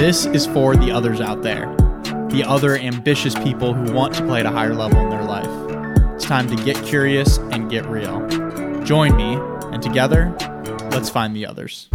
This is for the others out there, the other ambitious people who want to play at a higher level in their life. It's time to get curious and get real. Join me, and together, let's find the others.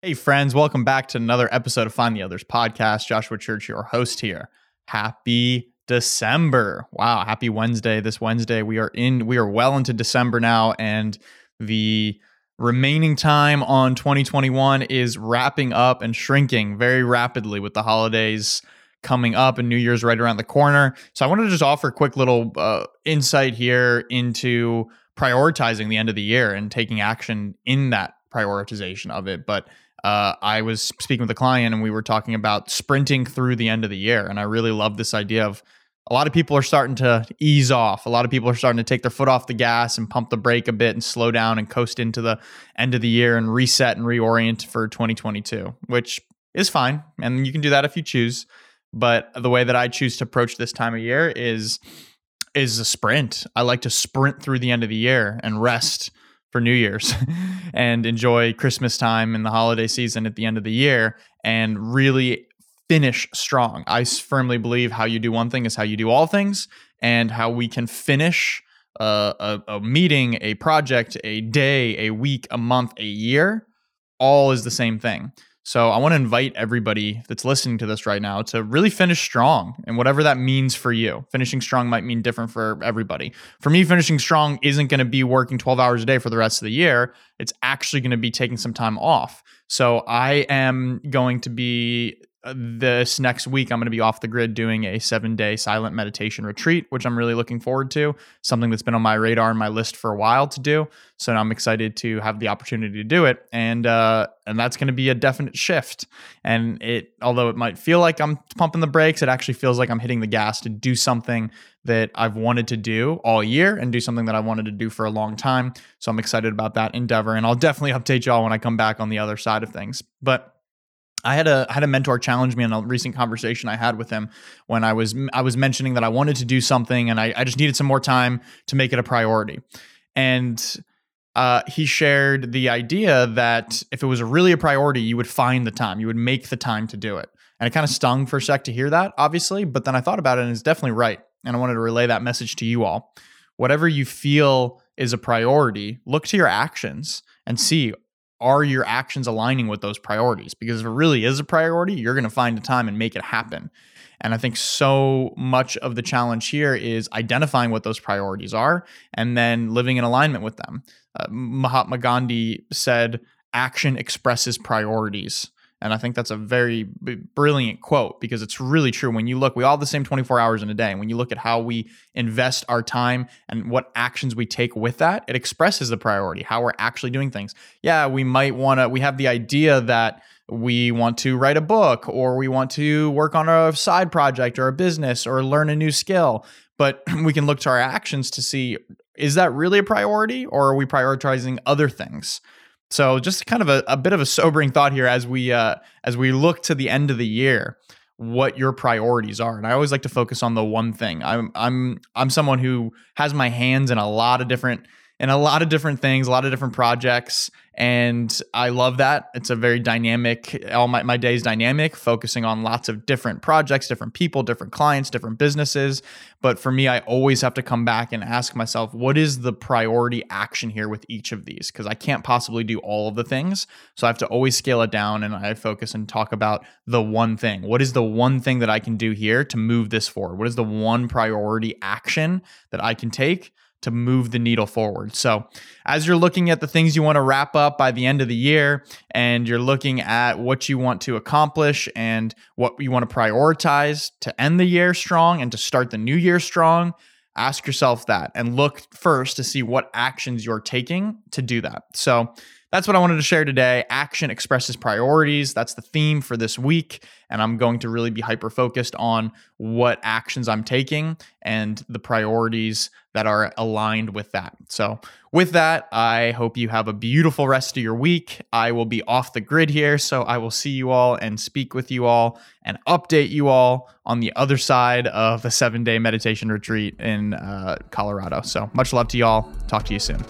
Hey, friends, welcome back to another episode of Find the Others podcast. Joshua Church, your host here. Happy December. Wow, happy Wednesday. This Wednesday, we are in, we are well into December now, and the remaining time on 2021 is wrapping up and shrinking very rapidly with the holidays coming up and New Year's right around the corner. So I wanted to just offer a quick little uh, insight here into prioritizing the end of the year and taking action in that prioritization of it. But uh, I was speaking with a client and we were talking about sprinting through the end of the year. And I really love this idea of a lot of people are starting to ease off. A lot of people are starting to take their foot off the gas and pump the brake a bit and slow down and coast into the end of the year and reset and reorient for 2022, which is fine. And you can do that if you choose. But the way that I choose to approach this time of year is is a sprint. I like to sprint through the end of the year and rest for New Year's and enjoy Christmas time and the holiday season at the end of the year and really finish strong. I firmly believe how you do one thing is how you do all things, and how we can finish a, a, meeting, a project, a day, a week, a month, a year, all is the same thing. So I want to invite everybody that's listening to this right now to really finish strong and whatever that means for you. Finishing strong might mean different for everybody. For me, finishing strong isn't going to be working 12 hours a day for the rest of the year. It's actually going to be taking some time off. So I am going to be this next week i'm going to be off the grid doing a seven day silent meditation retreat which i'm really looking forward to something that's been on my radar and my list for a while to do. So i'm excited to have the opportunity to do it and uh and that's going to be a definite shift. And it although it might feel like i'm pumping the brakes it actually feels like i'm hitting the gas to do something that i've wanted to do all year and do something that i wanted to do for a long time. So i'm excited about that endeavor and i'll definitely update y'all when i come back on the other side of things. But I had a I had a mentor challenge me in a recent conversation I had with him when I was I was mentioning that I wanted to do something and I, I just needed some more time to make it a priority. And uh, he shared the idea that if it was really a priority, you would find the time, you would make the time to do it. And it kind of stung for a sec to hear that, obviously, but then I thought about it and it's definitely right. And I wanted to relay that message to you all. Whatever you feel is a priority, look to your actions and see are your actions aligning with those priorities? Because if it really is a priority, you're going to find the time and make it happen. And I think so much of the challenge here is identifying what those priorities are and then living in alignment with them. Uh, Mahatma Gandhi said, action expresses priorities. And I think that's a very b- brilliant quote because it's really true. When you look, we all have the same 24 hours in a day. And when you look at how we invest our time and what actions we take with that, it expresses the priority, how we're actually doing things. Yeah, we might want to, we have the idea that we want to write a book or we want to work on a side project or a business or learn a new skill. But we can look to our actions to see is that really a priority or are we prioritizing other things? So just kind of a, a bit of a sobering thought here as we uh, as we look to the end of the year, what your priorities are. And I always like to focus on the one thing. I'm I'm I'm someone who has my hands in a lot of different in a lot of different things, a lot of different projects. And I love that. It's a very dynamic, all my, my day is dynamic, focusing on lots of different projects, different people, different clients, different businesses. But for me, I always have to come back and ask myself, what is the priority action here with each of these? Because I can't possibly do all of the things. So I have to always scale it down and I focus and talk about the one thing. What is the one thing that I can do here to move this forward? What is the one priority action that I can take? To move the needle forward. So, as you're looking at the things you want to wrap up by the end of the year, and you're looking at what you want to accomplish and what you want to prioritize to end the year strong and to start the new year strong, ask yourself that and look first to see what actions you're taking to do that. So, that's what I wanted to share today. Action expresses priorities. That's the theme for this week. And I'm going to really be hyper focused on what actions I'm taking and the priorities that are aligned with that. So, with that, I hope you have a beautiful rest of your week. I will be off the grid here. So, I will see you all and speak with you all and update you all on the other side of the seven day meditation retreat in uh, Colorado. So, much love to y'all. Talk to you soon.